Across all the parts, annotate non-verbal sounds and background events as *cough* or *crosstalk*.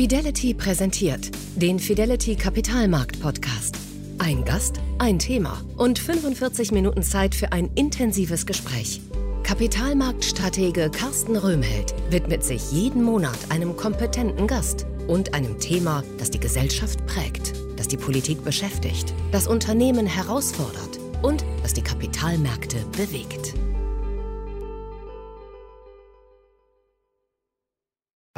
Fidelity präsentiert den Fidelity Kapitalmarkt Podcast. Ein Gast, ein Thema und 45 Minuten Zeit für ein intensives Gespräch. Kapitalmarktstratege Carsten Röhmheld widmet sich jeden Monat einem kompetenten Gast und einem Thema, das die Gesellschaft prägt, das die Politik beschäftigt, das Unternehmen herausfordert und das die Kapitalmärkte bewegt.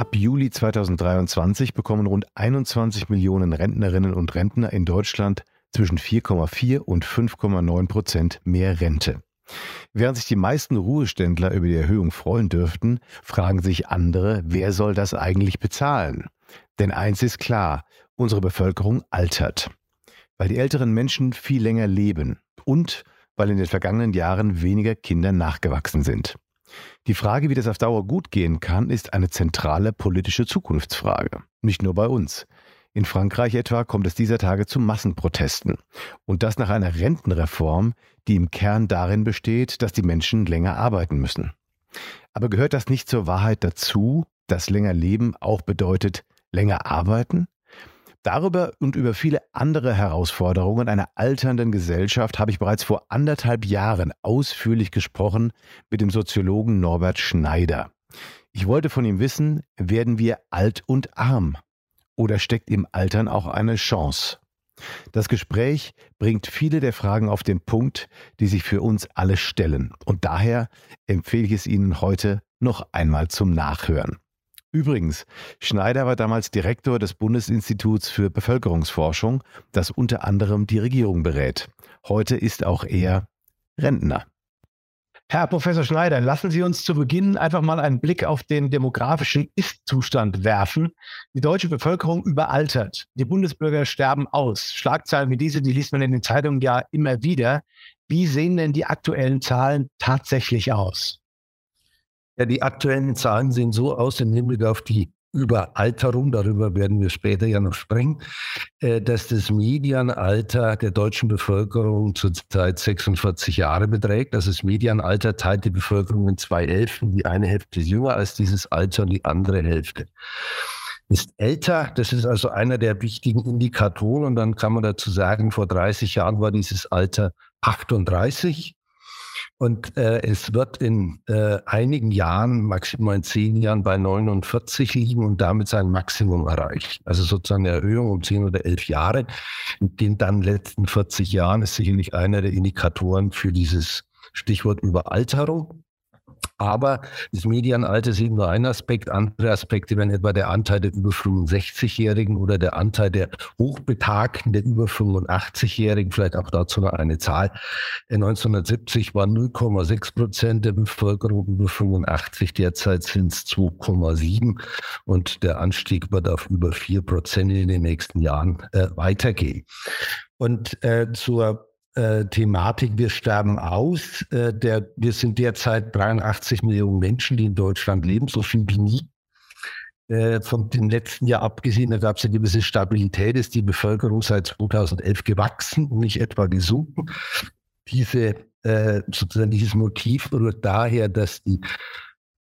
Ab Juli 2023 bekommen rund 21 Millionen Rentnerinnen und Rentner in Deutschland zwischen 4,4 und 5,9 Prozent mehr Rente. Während sich die meisten Ruheständler über die Erhöhung freuen dürften, fragen sich andere, wer soll das eigentlich bezahlen? Denn eins ist klar, unsere Bevölkerung altert. Weil die älteren Menschen viel länger leben und weil in den vergangenen Jahren weniger Kinder nachgewachsen sind. Die Frage, wie das auf Dauer gut gehen kann, ist eine zentrale politische Zukunftsfrage. Nicht nur bei uns. In Frankreich etwa kommt es dieser Tage zu Massenprotesten. Und das nach einer Rentenreform, die im Kern darin besteht, dass die Menschen länger arbeiten müssen. Aber gehört das nicht zur Wahrheit dazu, dass länger Leben auch bedeutet länger arbeiten? Darüber und über viele andere Herausforderungen einer alternden Gesellschaft habe ich bereits vor anderthalb Jahren ausführlich gesprochen mit dem Soziologen Norbert Schneider. Ich wollte von ihm wissen, werden wir alt und arm? Oder steckt im Altern auch eine Chance? Das Gespräch bringt viele der Fragen auf den Punkt, die sich für uns alle stellen. Und daher empfehle ich es Ihnen heute noch einmal zum Nachhören. Übrigens, Schneider war damals Direktor des Bundesinstituts für Bevölkerungsforschung, das unter anderem die Regierung berät. Heute ist auch er Rentner. Herr Professor Schneider, lassen Sie uns zu Beginn einfach mal einen Blick auf den demografischen Ist-Zustand werfen. Die deutsche Bevölkerung überaltert. Die Bundesbürger sterben aus. Schlagzeilen wie diese, die liest man in den Zeitungen ja immer wieder. Wie sehen denn die aktuellen Zahlen tatsächlich aus? Ja, die aktuellen Zahlen sehen so aus im Hinblick auf die Überalterung, darüber werden wir später ja noch sprechen, äh, dass das Medianalter der deutschen Bevölkerung zurzeit 46 Jahre beträgt. Also das Medianalter teilt die Bevölkerung in zwei Hälften. Die eine Hälfte ist jünger als dieses Alter und die andere Hälfte ist älter. Das ist also einer der wichtigen Indikatoren. Und dann kann man dazu sagen, vor 30 Jahren war dieses Alter 38. Und äh, es wird in äh, einigen Jahren, maximal in zehn Jahren, bei 49 liegen und damit sein Maximum erreicht. Also sozusagen eine Erhöhung um zehn oder elf Jahre. In den dann letzten 40 Jahren ist sicherlich einer der Indikatoren für dieses Stichwort Überalterung. Aber das Medianalter ist eben nur ein Aspekt. Andere Aspekte wären etwa der Anteil der über 65-Jährigen oder der Anteil der Hochbetagten der über 85-Jährigen. Vielleicht auch dazu noch eine Zahl. 1970 waren 0,6 Prozent der Bevölkerung über 85. Derzeit sind es 2,7. Und der Anstieg wird auf über 4 Prozent in den nächsten Jahren äh, weitergehen. Und äh, zur äh, Thematik, wir sterben aus. Äh, der, wir sind derzeit 83 Millionen Menschen, die in Deutschland leben, so viel wie nie. Äh, von dem letzten Jahr abgesehen, da gab es eine gewisse Stabilität, ist die Bevölkerung seit 2011 gewachsen und nicht etwa gesunken. Diese, sozusagen dieses Motiv rührt daher, dass die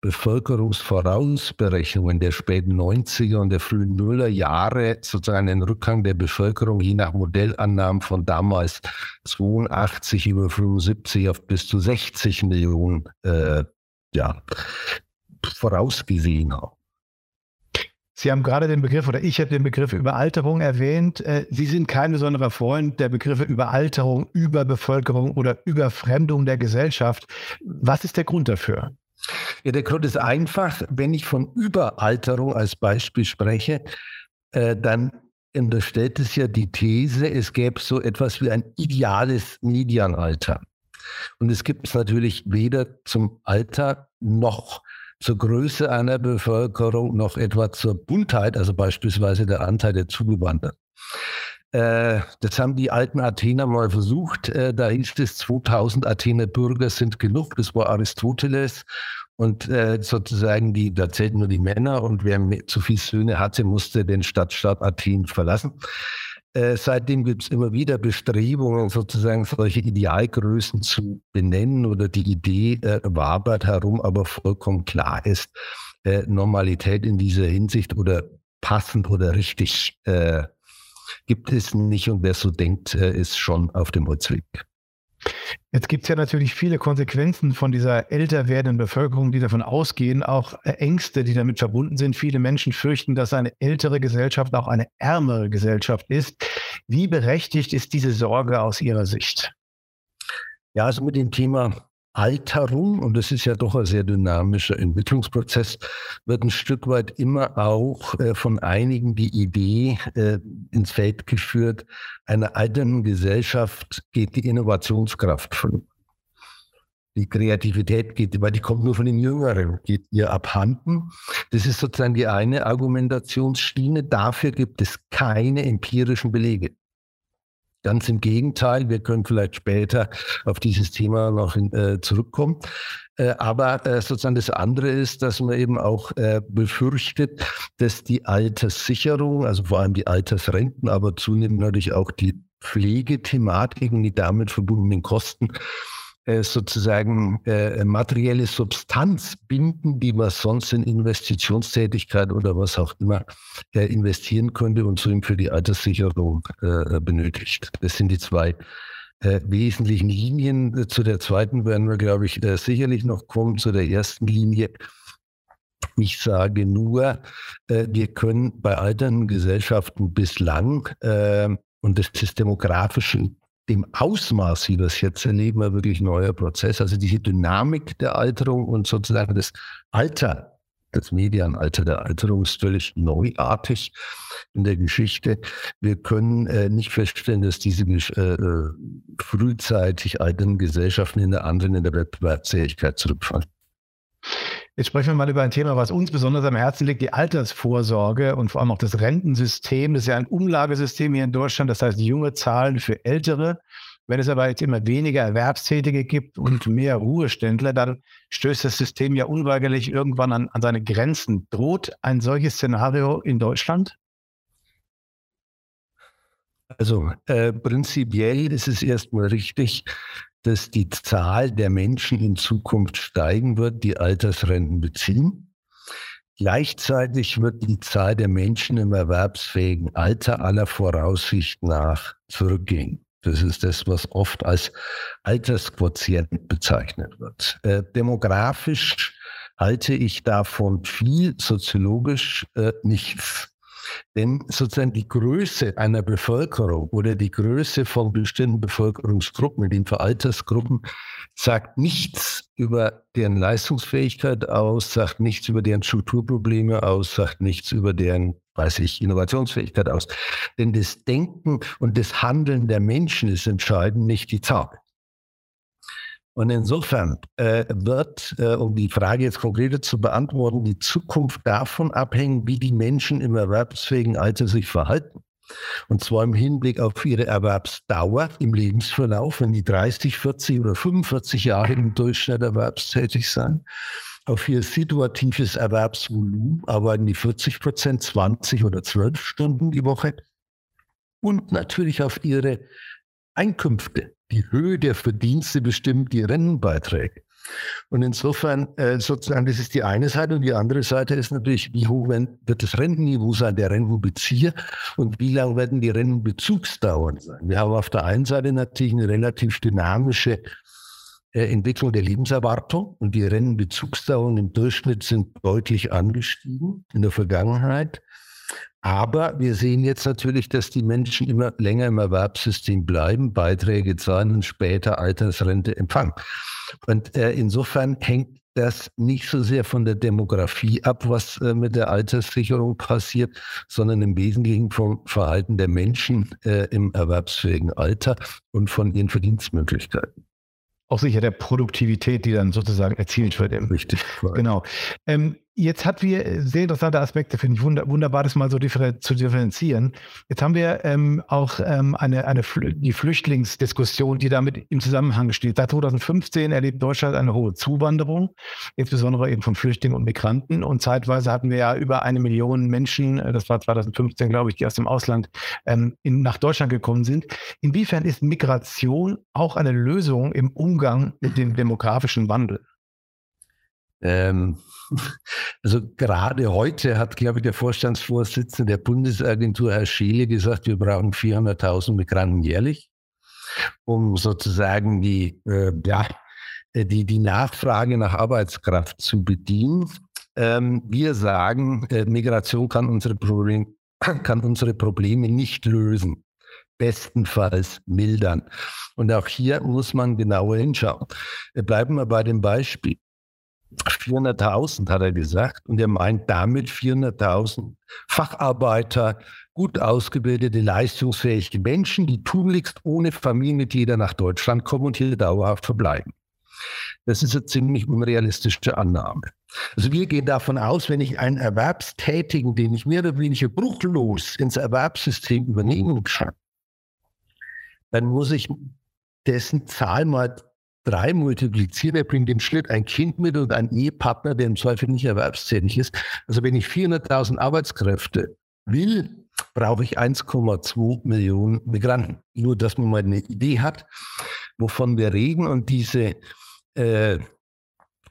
Bevölkerungsvorausberechnungen der späten 90er und der frühen Nuller Jahre sozusagen den Rückgang der Bevölkerung je nach Modellannahmen von damals 82 über 75 auf bis zu 60 Millionen äh, ja, vorausgesehen haben. Sie haben gerade den Begriff, oder ich habe den Begriff Überalterung erwähnt. Äh, Sie sind kein besonderer Freund der Begriffe Überalterung, Überbevölkerung oder Überfremdung der Gesellschaft. Was ist der Grund dafür? Ja, der Grund ist einfach, wenn ich von Überalterung als Beispiel spreche, äh, dann unterstellt es ja die These, es gäbe so etwas wie ein ideales Medianalter. Und es gibt es natürlich weder zum Alter noch zur Größe einer Bevölkerung noch etwa zur Buntheit, also beispielsweise der Anteil der Zugewanderten. Äh, das haben die alten Athener mal versucht. Äh, da hieß es, 2000 Athener Bürger sind genug. Das war Aristoteles. Und äh, sozusagen, die, da zählten nur die Männer. Und wer zu viele Söhne hatte, musste den Stadtstaat Athen verlassen. Äh, seitdem gibt es immer wieder Bestrebungen, sozusagen solche Idealgrößen zu benennen oder die Idee äh, wabert herum, aber vollkommen klar ist, äh, Normalität in dieser Hinsicht oder passend oder richtig äh, gibt es nicht. Und wer so denkt, äh, ist schon auf dem Holzweg. Jetzt gibt es ja natürlich viele Konsequenzen von dieser älter werdenden Bevölkerung, die davon ausgehen, auch Ängste, die damit verbunden sind. Viele Menschen fürchten, dass eine ältere Gesellschaft auch eine ärmere Gesellschaft ist. Wie berechtigt ist diese Sorge aus Ihrer Sicht? Ja, also mit dem Thema Alterung, und das ist ja doch ein sehr dynamischer Entwicklungsprozess, wird ein Stück weit immer auch äh, von einigen die Idee äh, ins Feld geführt, einer alternden Gesellschaft geht die Innovationskraft von. Die Kreativität geht, weil die kommt nur von den Jüngeren, geht ihr abhanden. Das ist sozusagen die eine Argumentationsschiene. Dafür gibt es keine empirischen Belege. Ganz im Gegenteil, wir können vielleicht später auf dieses Thema noch in, äh, zurückkommen. Äh, aber äh, sozusagen das andere ist, dass man eben auch äh, befürchtet, dass die Alterssicherung, also vor allem die Altersrenten, aber zunehmend natürlich auch die Pflegethematiken, die damit verbundenen Kosten, sozusagen äh, materielle Substanz binden, die man sonst in Investitionstätigkeit oder was auch immer äh, investieren könnte und so für die Alterssicherung äh, benötigt. Das sind die zwei äh, wesentlichen Linien. Zu der zweiten werden wir, glaube ich, äh, sicherlich noch kommen. Zu der ersten Linie. Ich sage nur, wir können bei alternden Gesellschaften bislang, und das ist demografisch dem Ausmaß, wie wir es jetzt erleben, ein wirklich neuer Prozess. Also diese Dynamik der Alterung und sozusagen das Alter, das Medianalter der Alterung ist völlig neuartig in der Geschichte. Wir können äh, nicht feststellen, dass diese äh, äh, frühzeitig alternden Gesellschaften in der anderen in der Wettbewerbsfähigkeit zurückfallen. Jetzt sprechen wir mal über ein Thema, was uns besonders am Herzen liegt, die Altersvorsorge und vor allem auch das Rentensystem. Das ist ja ein Umlagesystem hier in Deutschland, das heißt junge Zahlen für Ältere. Wenn es aber jetzt immer weniger Erwerbstätige gibt und mehr Ruheständler, dann stößt das System ja unweigerlich irgendwann an, an seine Grenzen. Droht ein solches Szenario in Deutschland? Also äh, prinzipiell ist es erstmal richtig, dass die Zahl der Menschen in Zukunft steigen wird, die Altersrenten beziehen. Gleichzeitig wird die Zahl der Menschen im erwerbsfähigen Alter aller Voraussicht nach zurückgehen. Das ist das, was oft als Altersquotient bezeichnet wird. Äh, demografisch halte ich davon viel, soziologisch äh, nichts. Denn sozusagen die Größe einer Bevölkerung oder die Größe von bestimmten Bevölkerungsgruppen, in den Altersgruppen, sagt nichts über deren Leistungsfähigkeit aus, sagt nichts über deren Strukturprobleme aus, sagt nichts über deren, weiß ich, Innovationsfähigkeit aus. Denn das Denken und das Handeln der Menschen ist entscheidend, nicht die Zahl. Und insofern äh, wird, äh, um die Frage jetzt konkreter zu beantworten, die Zukunft davon abhängen, wie die Menschen im erwerbsfähigen Alter sich verhalten. Und zwar im Hinblick auf ihre Erwerbsdauer im Lebensverlauf, wenn die 30, 40 oder 45 Jahre im Durchschnitt erwerbstätig sein, auf ihr situatives Erwerbsvolumen, arbeiten die 40 Prozent, 20 oder 12 Stunden die Woche. Und natürlich auf ihre Einkünfte die Höhe der Verdienste bestimmt die Rentenbeiträge. Und insofern, äh, sozusagen, das ist die eine Seite. Und die andere Seite ist natürlich, wie hoch wird das Rentenniveau sein, der Rentenbezieher und wie lang werden die Rentenbezugsdauern sein. Wir haben auf der einen Seite natürlich eine relativ dynamische äh, Entwicklung der Lebenserwartung und die Rentenbezugsdauern im Durchschnitt sind deutlich angestiegen in der Vergangenheit. Aber wir sehen jetzt natürlich, dass die Menschen immer länger im Erwerbssystem bleiben, Beiträge zahlen und später Altersrente empfangen. Und äh, insofern hängt das nicht so sehr von der Demografie ab, was äh, mit der Alterssicherung passiert, sondern im Wesentlichen vom Verhalten der Menschen äh, im erwerbsfähigen Alter und von ihren Verdienstmöglichkeiten auch sicher der Produktivität, die dann sozusagen erzielt wird. Richtig. Genau. Ähm, Jetzt hat wir äh, sehr interessante Aspekte, finde ich wunder, wunderbar, das mal so zu differenzieren. Jetzt haben wir ähm, auch ähm, eine, eine die Flüchtlingsdiskussion, die damit im Zusammenhang steht. Seit 2015 erlebt Deutschland eine hohe Zuwanderung, insbesondere eben von Flüchtlingen und Migranten. Und zeitweise hatten wir ja über eine Million Menschen, äh, das war 2015, glaube ich, die aus dem Ausland ähm, in, nach Deutschland gekommen sind. Inwiefern ist Migration auch eine Lösung im Umgang mit dem demografischen Wandel? Ähm, *laughs* also gerade heute hat, glaube ich, der Vorstandsvorsitzende der Bundesagentur, Herr Scheele, gesagt, wir brauchen 400.000 Migranten jährlich, um sozusagen die, äh, ja, die, die Nachfrage nach Arbeitskraft zu bedienen. Ähm, wir sagen, äh, Migration kann unsere, Problem, *clears throat* kann unsere Probleme nicht lösen bestenfalls mildern. Und auch hier muss man genauer hinschauen. Bleiben wir bei dem Beispiel. 400.000 hat er gesagt und er meint damit 400.000 Facharbeiter, gut ausgebildete, leistungsfähige Menschen, die tunlichst ohne Familienmitglieder nach Deutschland kommen und hier dauerhaft verbleiben. Das ist eine ziemlich unrealistische Annahme. Also wir gehen davon aus, wenn ich einen Erwerbstätigen, den ich mehr oder weniger bruchlos ins Erwerbssystem übernehmen kann, dann muss ich dessen Zahl mal drei multiplizieren. Er bringt im Schnitt ein Kind mit und einen Ehepartner, der im Zweifel nicht erwerbstätig ist. Also wenn ich 400.000 Arbeitskräfte will, brauche ich 1,2 Millionen Migranten. Nur, dass man mal eine Idee hat, wovon wir reden und diese äh,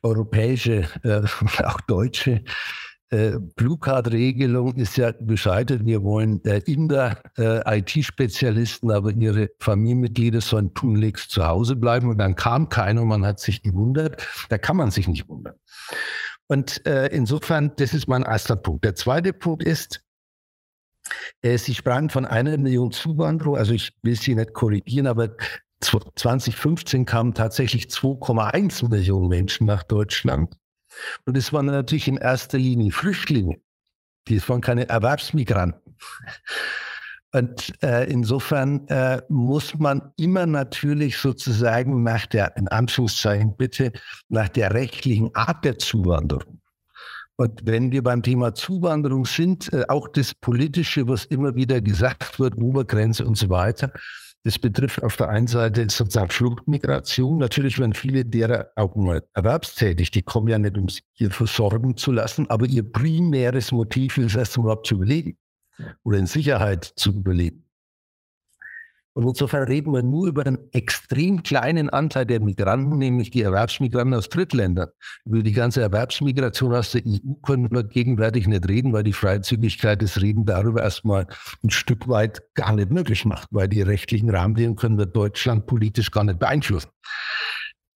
europäische, äh, *laughs* auch deutsche äh, Blue Card-Regelung ist ja gescheitert. Wir wollen äh, Inder äh, IT-Spezialisten, aber ihre Familienmitglieder sollen tunlichst zu Hause bleiben. Und dann kam keiner und man hat sich gewundert. Da kann man sich nicht wundern. Und äh, insofern, das ist mein erster Punkt. Der zweite Punkt ist, äh, Sie sprachen von einer Million Zuwanderer. Also ich will Sie nicht korrigieren, aber 2015 kamen tatsächlich 2,1 Millionen Menschen nach Deutschland. Und es waren natürlich in erster Linie Flüchtlinge. Die waren keine Erwerbsmigranten. Und äh, insofern äh, muss man immer natürlich sozusagen nach der, in Anführungszeichen bitte, nach der rechtlichen Art der Zuwanderung. Und wenn wir beim Thema Zuwanderung sind, äh, auch das Politische, was immer wieder gesagt wird, Obergrenze und so weiter, das betrifft auf der einen Seite sozusagen Fluchtmigration. Natürlich werden viele derer auch mal erwerbstätig. Die kommen ja nicht, um sich hier versorgen zu lassen, aber ihr primäres Motiv ist erst überhaupt zu überleben oder in Sicherheit zu überleben. Und insofern reden wir nur über einen extrem kleinen Anteil der Migranten, nämlich die Erwerbsmigranten aus Drittländern. Über die ganze Erwerbsmigration aus der EU können wir gegenwärtig nicht reden, weil die Freizügigkeit des Reden darüber erstmal ein Stück weit gar nicht möglich macht, weil die rechtlichen Rahmenbedingungen können wir Deutschland politisch gar nicht beeinflussen.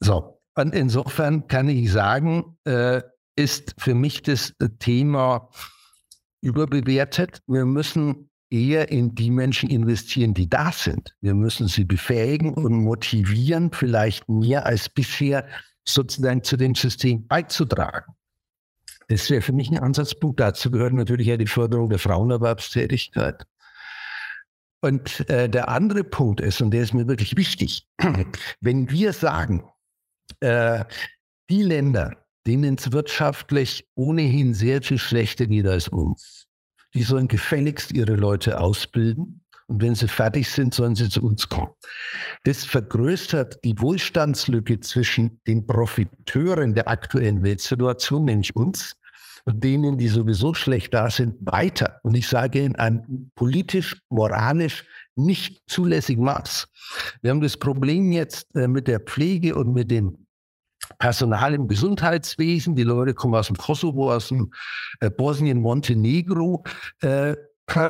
So, und insofern kann ich sagen, äh, ist für mich das Thema überbewertet. Wir müssen eher in die Menschen investieren, die da sind. Wir müssen sie befähigen und motivieren, vielleicht mehr als bisher sozusagen zu dem System beizutragen. Das wäre für mich ein Ansatzpunkt. Dazu gehört natürlich ja die Förderung der Frauenerwerbstätigkeit. Und äh, der andere Punkt ist, und der ist mir wirklich wichtig, *clears throat* wenn wir sagen, äh, die Länder, denen es wirtschaftlich ohnehin sehr viel schlechter geht als uns, die sollen gefälligst ihre Leute ausbilden. Und wenn sie fertig sind, sollen sie zu uns kommen. Das vergrößert die Wohlstandslücke zwischen den Profiteuren der aktuellen Weltsituation, nämlich uns, und denen, die sowieso schlecht da sind, weiter. Und ich sage in einem politisch, moralisch nicht zulässigen Maß. Wir haben das Problem jetzt äh, mit der Pflege und mit dem Personal im Gesundheitswesen. Die Leute kommen aus dem Kosovo, aus dem äh, Bosnien, Montenegro. Äh,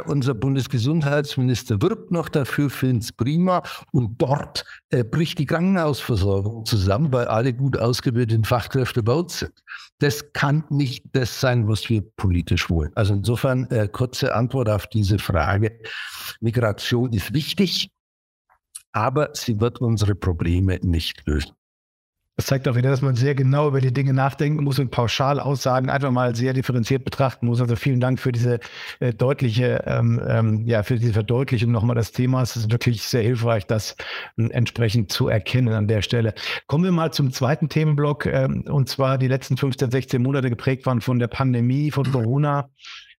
unser Bundesgesundheitsminister wirbt noch dafür, findet es prima. Und dort äh, bricht die Krankenhausversorgung zusammen, weil alle gut ausgebildeten Fachkräfte bei uns sind. Das kann nicht das sein, was wir politisch wollen. Also insofern äh, kurze Antwort auf diese Frage. Migration ist wichtig, aber sie wird unsere Probleme nicht lösen. Das zeigt auch wieder, dass man sehr genau über die Dinge nachdenken muss und pauschal Aussagen einfach mal sehr differenziert betrachten muss. Also vielen Dank für diese äh, deutliche, ähm, ähm, ja, für diese Verdeutlichung nochmal des Themas. Es ist wirklich sehr hilfreich, das äh, entsprechend zu erkennen an der Stelle. Kommen wir mal zum zweiten Themenblock, ähm, und zwar die letzten 15, 16 Monate geprägt waren von der Pandemie, von Corona.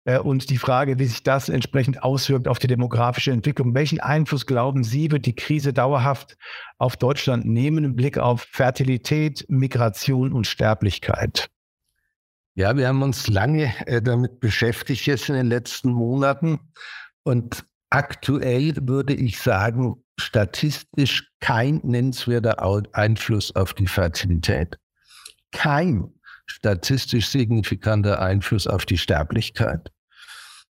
Äh, und die Frage, wie sich das entsprechend auswirkt auf die demografische Entwicklung. Welchen Einfluss glauben Sie, wird die Krise dauerhaft auf Deutschland nehmen im Blick auf Fertilität, Migration und Sterblichkeit? Ja, wir haben uns lange äh, damit beschäftigt jetzt in den letzten Monaten. Und aktuell würde ich sagen, statistisch kein nennenswerter Einfluss auf die Fertilität. Kein. Statistisch signifikanter Einfluss auf die Sterblichkeit.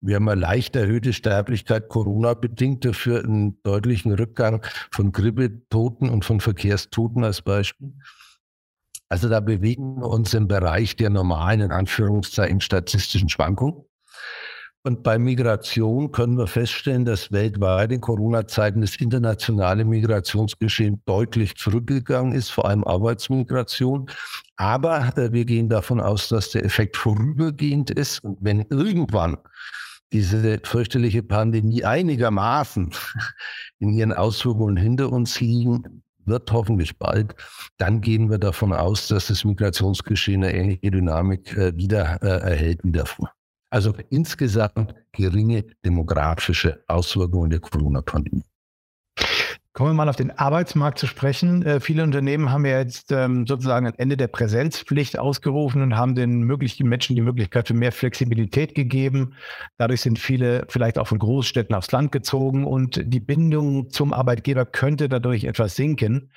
Wir haben eine leicht erhöhte Sterblichkeit, Corona-bedingt, dafür einen deutlichen Rückgang von Grippetoten und von Verkehrstoten als Beispiel. Also da bewegen wir uns im Bereich der normalen, in Anführungszeichen, statistischen Schwankungen. Und bei Migration können wir feststellen, dass weltweit in Corona-Zeiten das internationale Migrationsgeschehen deutlich zurückgegangen ist, vor allem Arbeitsmigration. Aber wir gehen davon aus, dass der Effekt vorübergehend ist. Und wenn irgendwann diese fürchterliche Pandemie einigermaßen in ihren Auswirkungen hinter uns liegen, wird hoffentlich bald, dann gehen wir davon aus, dass das Migrationsgeschehen eine ähnliche Dynamik äh, wieder äh, erhält wie davor. Also insgesamt geringe demografische Auswirkungen der Corona-Pandemie. Kommen wir mal auf den Arbeitsmarkt zu sprechen. Äh, viele Unternehmen haben ja jetzt ähm, sozusagen ein Ende der Präsenzpflicht ausgerufen und haben den möglichen Menschen die Möglichkeit für mehr Flexibilität gegeben. Dadurch sind viele vielleicht auch von Großstädten aufs Land gezogen und die Bindung zum Arbeitgeber könnte dadurch etwas sinken.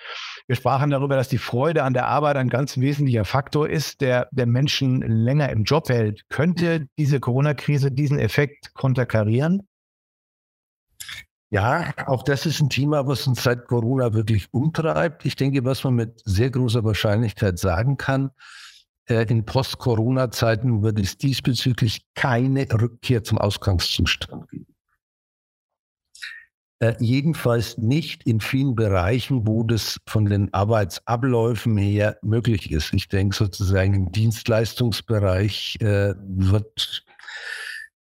Wir sprachen darüber, dass die Freude an der Arbeit ein ganz wesentlicher Faktor ist, der, der Menschen länger im Job hält. Könnte diese Corona-Krise diesen Effekt konterkarieren? Ja, auch das ist ein Thema, was uns seit Corona wirklich umtreibt. Ich denke, was man mit sehr großer Wahrscheinlichkeit sagen kann, äh, in Post-Corona-Zeiten wird es diesbezüglich keine Rückkehr zum Ausgangszustand geben. Äh, jedenfalls nicht in vielen Bereichen, wo das von den Arbeitsabläufen her möglich ist. Ich denke sozusagen im Dienstleistungsbereich äh, wird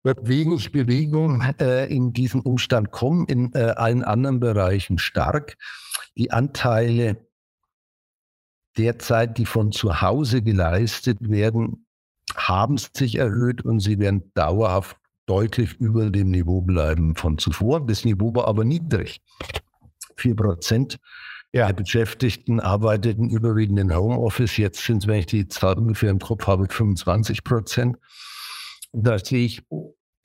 wird wenig Bewegung äh, in diesen Umstand kommen, in äh, allen anderen Bereichen stark. Die Anteile derzeit, die von zu Hause geleistet werden, haben sich erhöht und sie werden dauerhaft deutlich über dem Niveau bleiben von zuvor. Das Niveau war aber niedrig. Vier Prozent ja. der Beschäftigten arbeiteten überwiegend in Homeoffice. Jetzt sind es, wenn ich die Zahl ungefähr im Kopf habe, 25 Prozent. Da sehe ich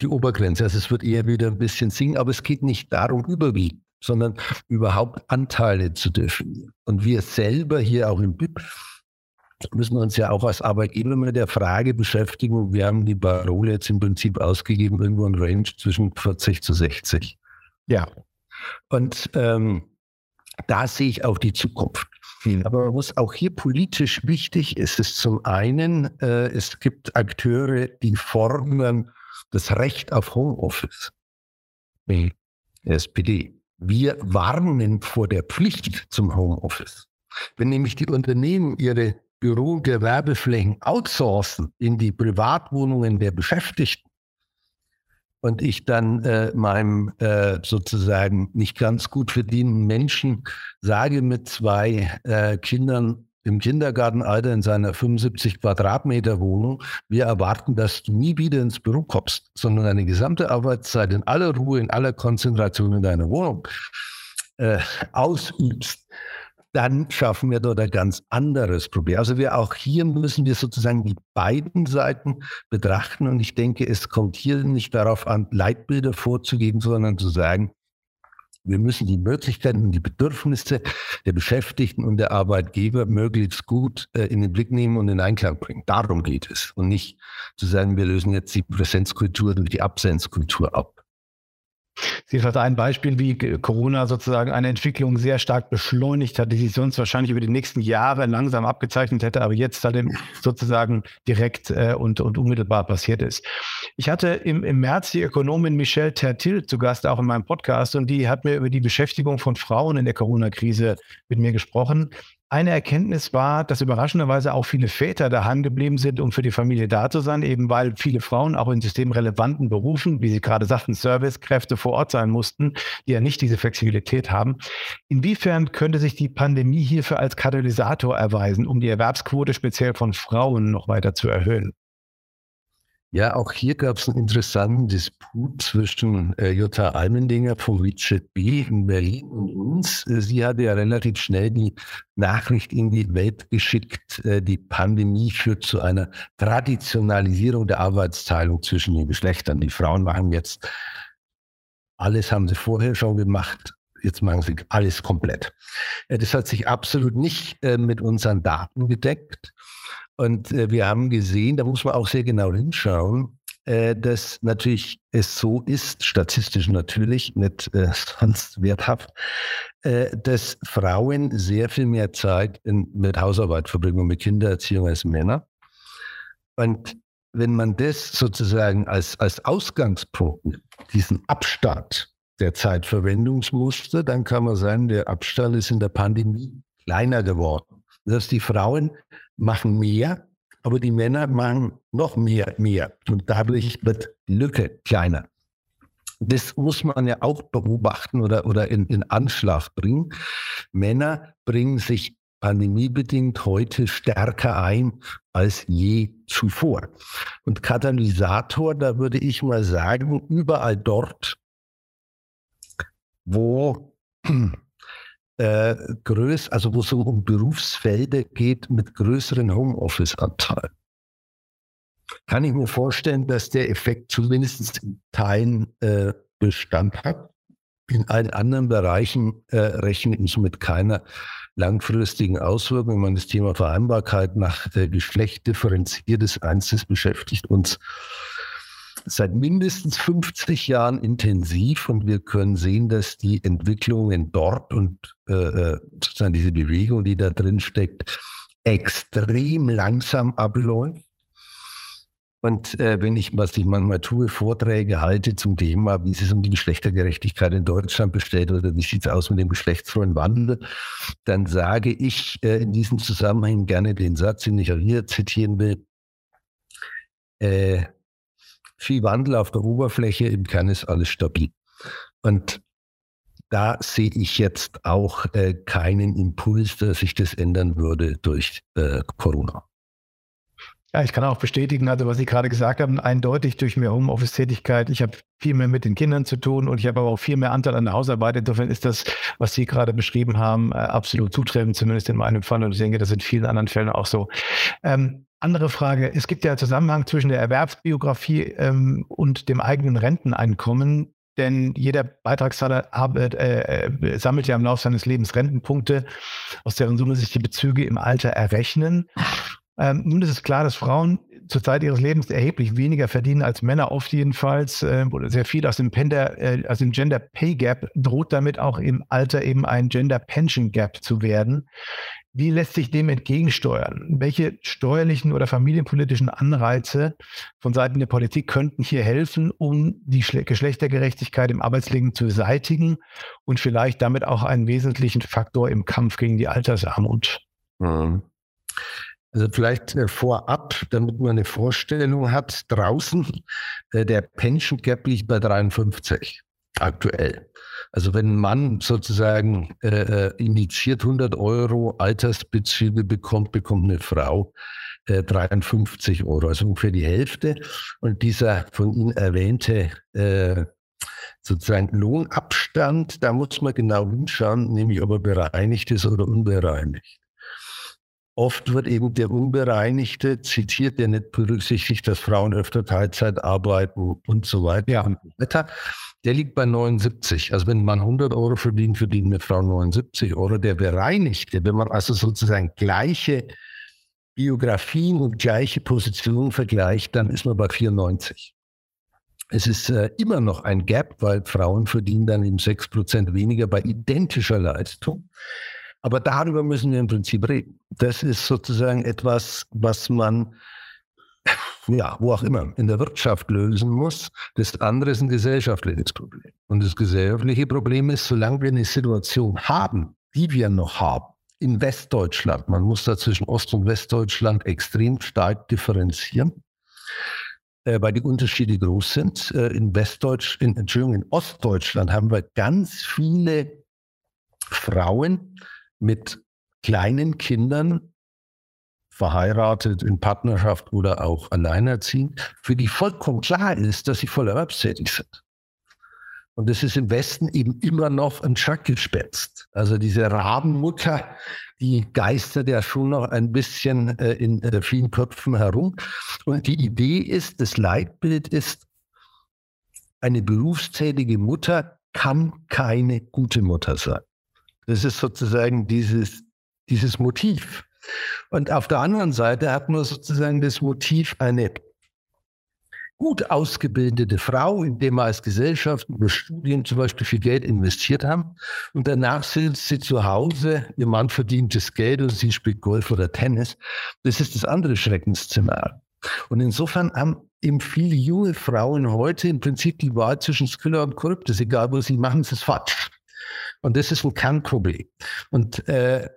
die Obergrenze. Also es wird eher wieder ein bisschen sinken, aber es geht nicht darum, überwiegend, sondern überhaupt Anteile zu definieren. Und wir selber hier auch im BIP müssen uns ja auch als Arbeitgeber mit der Frage beschäftigen. Wir haben die Parole jetzt im Prinzip ausgegeben, irgendwo ein Range zwischen 40 zu 60. Ja. Und ähm, da sehe ich auch die Zukunft. Aber man muss auch hier politisch wichtig ist es zum einen, äh, es gibt Akteure, die fordern das Recht auf Homeoffice. Die SPD. Wir warnen vor der Pflicht zum Homeoffice. Wenn nämlich die Unternehmen ihre Büro- und Gewerbeflächen outsourcen in die Privatwohnungen der Beschäftigten und ich dann äh, meinem äh, sozusagen nicht ganz gut verdienenden Menschen sage mit zwei äh, Kindern, im Kindergartenalter in seiner 75 Quadratmeter Wohnung. Wir erwarten, dass du nie wieder ins Büro kommst, sondern deine gesamte Arbeitszeit in aller Ruhe, in aller Konzentration in deiner Wohnung äh, ausübst. Dann schaffen wir dort ein ganz anderes Problem. Also wir auch hier müssen wir sozusagen die beiden Seiten betrachten. Und ich denke, es kommt hier nicht darauf an, Leitbilder vorzugeben, sondern zu sagen, wir müssen die Möglichkeiten und die Bedürfnisse der Beschäftigten und der Arbeitgeber möglichst gut äh, in den Blick nehmen und in Einklang bringen. Darum geht es. Und nicht zu sagen, wir lösen jetzt die Präsenzkultur durch die Absenzkultur ab. Sie hat ein Beispiel, wie Corona sozusagen eine Entwicklung sehr stark beschleunigt hat, die sich sonst wahrscheinlich über die nächsten Jahre langsam abgezeichnet hätte, aber jetzt halt sozusagen direkt äh, und, und unmittelbar passiert ist. Ich hatte im, im März die Ökonomin Michelle Tertil zu Gast, auch in meinem Podcast, und die hat mir über die Beschäftigung von Frauen in der Corona-Krise mit mir gesprochen. Eine Erkenntnis war, dass überraschenderweise auch viele Väter daheim geblieben sind, um für die Familie da zu sein, eben weil viele Frauen auch in systemrelevanten Berufen, wie Sie gerade sagten, Servicekräfte vor Ort sein mussten, die ja nicht diese Flexibilität haben. Inwiefern könnte sich die Pandemie hierfür als Katalysator erweisen, um die Erwerbsquote speziell von Frauen noch weiter zu erhöhen? Ja, auch hier gab es einen interessanten Disput zwischen äh, Jutta Almendinger vom Richard B. in Berlin und uns. Äh, sie hatte ja relativ schnell die Nachricht in die Welt geschickt, äh, die Pandemie führt zu einer Traditionalisierung der Arbeitsteilung zwischen den Geschlechtern. Die Frauen machen jetzt alles, haben sie vorher schon gemacht. Jetzt machen sie alles komplett. Äh, das hat sich absolut nicht äh, mit unseren Daten gedeckt. Und äh, wir haben gesehen, da muss man auch sehr genau hinschauen, äh, dass natürlich es so ist, statistisch natürlich, nicht äh, *laughs* sonst werthaft, äh, dass Frauen sehr viel mehr Zeit in, mit Hausarbeit verbringen und mit Kindererziehung als Männer. Und wenn man das sozusagen als, als Ausgangspunkt diesen Abstand der Zeitverwendungsmuster, dann kann man sagen, der Abstand ist in der Pandemie kleiner geworden. Das heißt, die Frauen machen mehr, aber die Männer machen noch mehr, mehr. Und dadurch wird die Lücke kleiner. Das muss man ja auch beobachten oder, oder in, in Anschlag bringen. Männer bringen sich pandemiebedingt heute stärker ein als je zuvor. Und Katalysator, da würde ich mal sagen, überall dort, wo äh, größ, also wo es um Berufsfelder geht mit größeren Homeoffice-Anteilen. Kann ich mir vorstellen, dass der Effekt zumindest in Teilen äh, Bestand hat. In allen anderen Bereichen äh, rechne ich mit keiner langfristigen Auswirkungen. Man das Thema Vereinbarkeit nach äh, Geschlecht differenziert ist eins, das beschäftigt uns seit mindestens 50 Jahren intensiv und wir können sehen, dass die Entwicklungen dort und äh, äh, sozusagen diese Bewegung, die da drin steckt, extrem langsam abläuft. Und äh, wenn ich, was ich manchmal tue, Vorträge halte zum Thema, wie ist es um die Geschlechtergerechtigkeit in Deutschland bestellt oder wie sieht es aus mit dem geschlechtsfreien Wandel, dann sage ich äh, in diesem Zusammenhang gerne den Satz, den ich auch hier zitieren will. Äh, viel Wandel auf der Oberfläche, im Kern ist alles stabil. Und da sehe ich jetzt auch äh, keinen Impuls, dass sich das ändern würde durch äh, Corona. Ja, ich kann auch bestätigen, also was Sie gerade gesagt haben, eindeutig durch mehr Homeoffice-Tätigkeit. Ich habe viel mehr mit den Kindern zu tun und ich habe aber auch viel mehr Anteil an der Hausarbeit. Insofern ist das, was Sie gerade beschrieben haben, äh, absolut zutreffend, zumindest in meinem Fall. Und ich denke, das in vielen anderen Fällen auch so. Ähm, andere Frage. Es gibt ja Zusammenhang zwischen der Erwerbsbiografie ähm, und dem eigenen Renteneinkommen. Denn jeder Beitragszahler arbeit, äh, äh, sammelt ja im Laufe seines Lebens Rentenpunkte, aus deren Summe sich die Bezüge im Alter errechnen. Ähm, nun ist es klar, dass Frauen zur Zeit ihres Lebens erheblich weniger verdienen als Männer, oft jedenfalls, äh, oder sehr viel aus dem, Pender, äh, aus dem Gender Pay Gap droht damit auch im Alter eben ein Gender Pension Gap zu werden. Wie lässt sich dem entgegensteuern? Welche steuerlichen oder familienpolitischen Anreize von Seiten der Politik könnten hier helfen, um die Geschlechtergerechtigkeit im Arbeitsleben zu beseitigen und vielleicht damit auch einen wesentlichen Faktor im Kampf gegen die Altersarmut? Mhm. Also vielleicht äh, vorab, damit man eine Vorstellung hat, draußen, äh, der Pension Gap liegt bei 53 aktuell. Also wenn ein Mann sozusagen äh, äh initiiert 100 Euro Altersbezüge bekommt, bekommt eine Frau äh, 53 Euro, also ungefähr die Hälfte. Und dieser von Ihnen erwähnte äh, sozusagen Lohnabstand, da muss man genau hinschauen, nämlich ob er bereinigt ist oder unbereinigt. Oft wird eben der Unbereinigte zitiert, der nicht berücksichtigt, dass Frauen öfter Teilzeit arbeiten und so weiter ja. und so weiter. Der liegt bei 79. Also wenn man 100 Euro verdient, verdient eine Frau 79 Euro. Der Bereinigte, wenn man also sozusagen gleiche Biografien und gleiche Positionen vergleicht, dann ist man bei 94. Es ist äh, immer noch ein Gap, weil Frauen verdienen dann eben 6% weniger bei identischer Leistung. Aber darüber müssen wir im Prinzip reden. Das ist sozusagen etwas, was man, ja, wo auch immer, in der Wirtschaft lösen muss. Das andere ist ein gesellschaftliches Problem. Und das gesellschaftliche Problem ist, solange wir eine Situation haben, die wir noch haben, in Westdeutschland, man muss da zwischen Ost- und Westdeutschland extrem stark differenzieren, äh, weil die Unterschiede groß sind. Äh, in Westdeutsch, in, Entschuldigung, in Ostdeutschland haben wir ganz viele Frauen, mit kleinen Kindern, verheiratet, in Partnerschaft oder auch alleinerziehend, für die vollkommen klar ist, dass sie voll erwerbstätig sind. Und das ist im Westen eben immer noch ein Schackgespenst. Also diese Rabenmutter, die geistert ja schon noch ein bisschen äh, in äh, vielen Köpfen herum. Und die Idee ist, das Leitbild ist, eine berufstätige Mutter kann keine gute Mutter sein. Das ist sozusagen dieses, dieses Motiv. Und auf der anderen Seite hat man sozusagen das Motiv, eine gut ausgebildete Frau, in der wir als Gesellschaft über Studien zum Beispiel viel Geld investiert haben. Und danach sitzt sie zu Hause, ihr Mann verdient das Geld und sie spielt Golf oder Tennis. Das ist das andere Schreckensszenario. Und insofern haben eben viele junge Frauen heute im Prinzip die Wahl zwischen Skiller und Korruptes, egal was sie machen, ist es falsch. Und das ist ein Kernproblem. Und äh,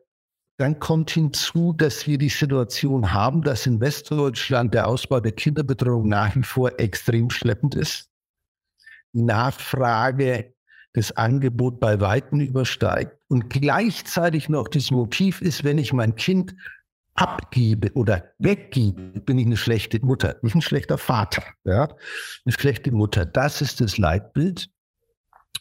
dann kommt hinzu, dass wir die Situation haben, dass in Westdeutschland der Ausbau der Kinderbetreuung nach wie vor extrem schleppend ist. Nachfrage das Angebot bei Weitem übersteigt und gleichzeitig noch das Motiv ist, wenn ich mein Kind abgebe oder weggebe, bin ich eine schlechte Mutter, nicht ein schlechter Vater, ja, eine schlechte Mutter. Das ist das Leitbild.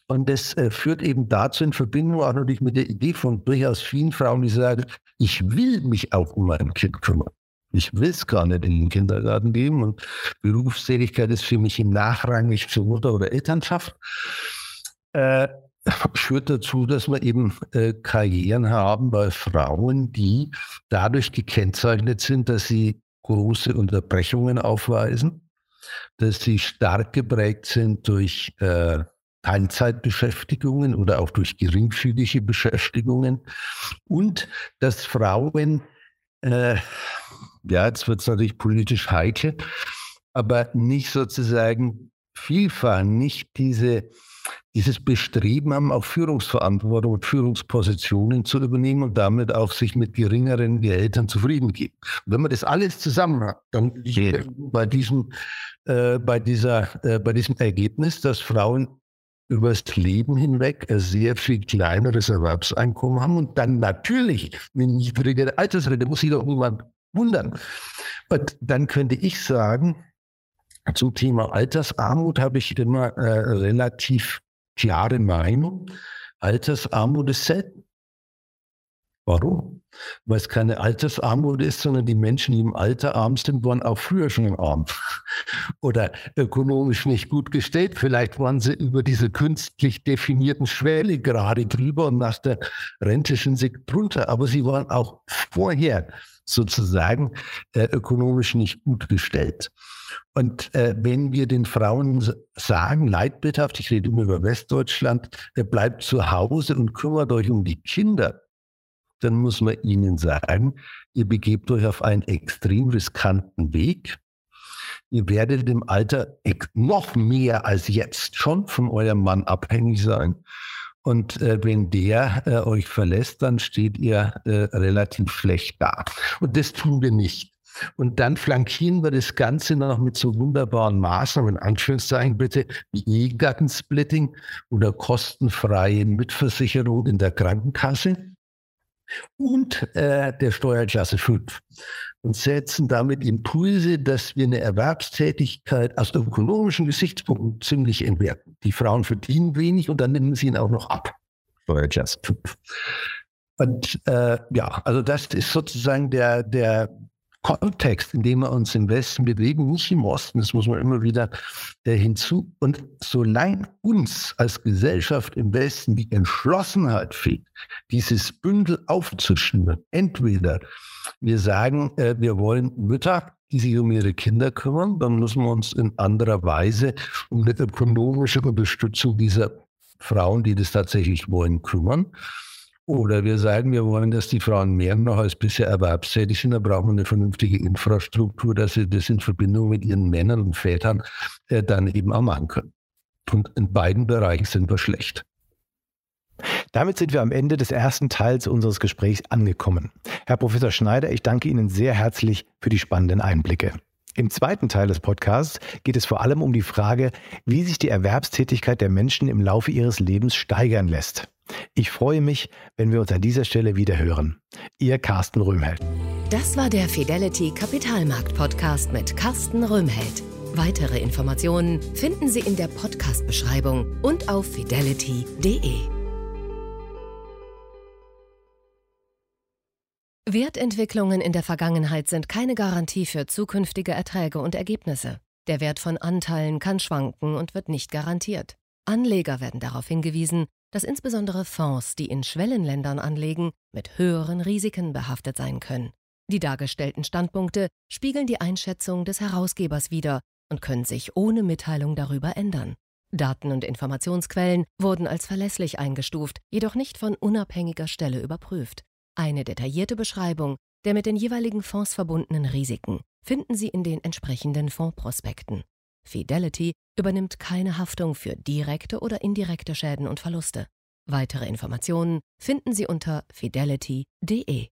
Und das äh, führt eben dazu in Verbindung auch natürlich mit der Idee von durchaus vielen Frauen, die sagen, ich will mich auch um mein Kind kümmern. Ich will es gar nicht in den Kindergarten geben und Berufstätigkeit ist für mich nachrangig zur Mutter oder Elternschaft. Äh, führt dazu, dass wir eben äh, Karrieren haben bei Frauen, die dadurch gekennzeichnet sind, dass sie große Unterbrechungen aufweisen, dass sie stark geprägt sind durch äh, Teilzeitbeschäftigungen oder auch durch geringfügige Beschäftigungen und dass Frauen, äh, ja, jetzt wird es natürlich politisch heikel, aber nicht sozusagen vielfach nicht diese dieses Bestreben haben, auch Führungsverantwortung und Führungspositionen zu übernehmen und damit auch sich mit geringeren Gehältern zufrieden geben. Und wenn man das alles zusammen hat, dann liegt bei diesem, äh, bei dieser, äh, bei diesem Ergebnis, dass Frauen über das Leben hinweg ein sehr viel kleineres Erwerbseinkommen haben und dann natürlich eine niedrigere Altersrente, muss sich doch niemand wundern. Und dann könnte ich sagen, zum Thema Altersarmut habe ich immer äh, relativ klare Meinung. Altersarmut ist selten. Warum? Weil es keine Altersarmut ist, sondern die Menschen, die im Alter arm sind, waren auch früher schon arm *laughs* oder ökonomisch nicht gut gestellt. Vielleicht waren sie über diese künstlich definierten Schwelle gerade drüber und nach der Rente sind sie drunter. Aber sie waren auch vorher sozusagen äh, ökonomisch nicht gut gestellt. Und äh, wenn wir den Frauen sagen, leidbildhaft, ich rede immer über Westdeutschland, äh, bleibt zu Hause und kümmert euch um die Kinder, dann muss man ihnen sagen, ihr begebt euch auf einen extrem riskanten Weg. Ihr werdet im Alter noch mehr als jetzt schon von eurem Mann abhängig sein. Und äh, wenn der äh, euch verlässt, dann steht ihr äh, relativ schlecht da. Und das tun wir nicht. Und dann flankieren wir das Ganze noch mit so wunderbaren Maßnahmen, in Anführungszeichen bitte, wie Ehegattensplitting oder kostenfreie Mitversicherung in der Krankenkasse und äh, der Steuerklasse 5 und setzen damit Impulse, dass wir eine Erwerbstätigkeit aus ökonomischen Gesichtspunkten ziemlich entwerten. Die Frauen verdienen wenig und dann nehmen sie ihn auch noch ab. Steuerklasse 5. Und äh, ja, also das ist sozusagen der, der Kontext, in dem wir uns im Westen bewegen, nicht im Osten, das muss man immer wieder äh, hinzu. Und solange uns als Gesellschaft im Westen die Entschlossenheit fehlt, dieses Bündel aufzuschnüren, entweder wir sagen, äh, wir wollen Mütter, die sich um ihre Kinder kümmern, dann müssen wir uns in anderer Weise um eine ökonomische Unterstützung dieser Frauen, die das tatsächlich wollen, kümmern. Oder wir sagen, wir wollen, dass die Frauen mehr noch als bisher erwerbstätig sind. Da brauchen wir eine vernünftige Infrastruktur, dass sie das in Verbindung mit ihren Männern und Vätern äh, dann eben auch machen können. Und in beiden Bereichen sind wir schlecht. Damit sind wir am Ende des ersten Teils unseres Gesprächs angekommen. Herr Professor Schneider, ich danke Ihnen sehr herzlich für die spannenden Einblicke. Im zweiten Teil des Podcasts geht es vor allem um die Frage, wie sich die Erwerbstätigkeit der Menschen im Laufe ihres Lebens steigern lässt. Ich freue mich, wenn wir uns an dieser Stelle wieder hören. Ihr Carsten Röhmheld. Das war der Fidelity Kapitalmarkt Podcast mit Carsten Röhmheld. Weitere Informationen finden Sie in der Podcast-Beschreibung und auf fidelity.de. Wertentwicklungen in der Vergangenheit sind keine Garantie für zukünftige Erträge und Ergebnisse. Der Wert von Anteilen kann schwanken und wird nicht garantiert. Anleger werden darauf hingewiesen, dass insbesondere Fonds, die in Schwellenländern anlegen, mit höheren Risiken behaftet sein können. Die dargestellten Standpunkte spiegeln die Einschätzung des Herausgebers wider und können sich ohne Mitteilung darüber ändern. Daten und Informationsquellen wurden als verlässlich eingestuft, jedoch nicht von unabhängiger Stelle überprüft. Eine detaillierte Beschreibung der mit den jeweiligen Fonds verbundenen Risiken finden Sie in den entsprechenden Fondsprospekten. Fidelity übernimmt keine Haftung für direkte oder indirekte Schäden und Verluste. Weitere Informationen finden Sie unter fidelity.de.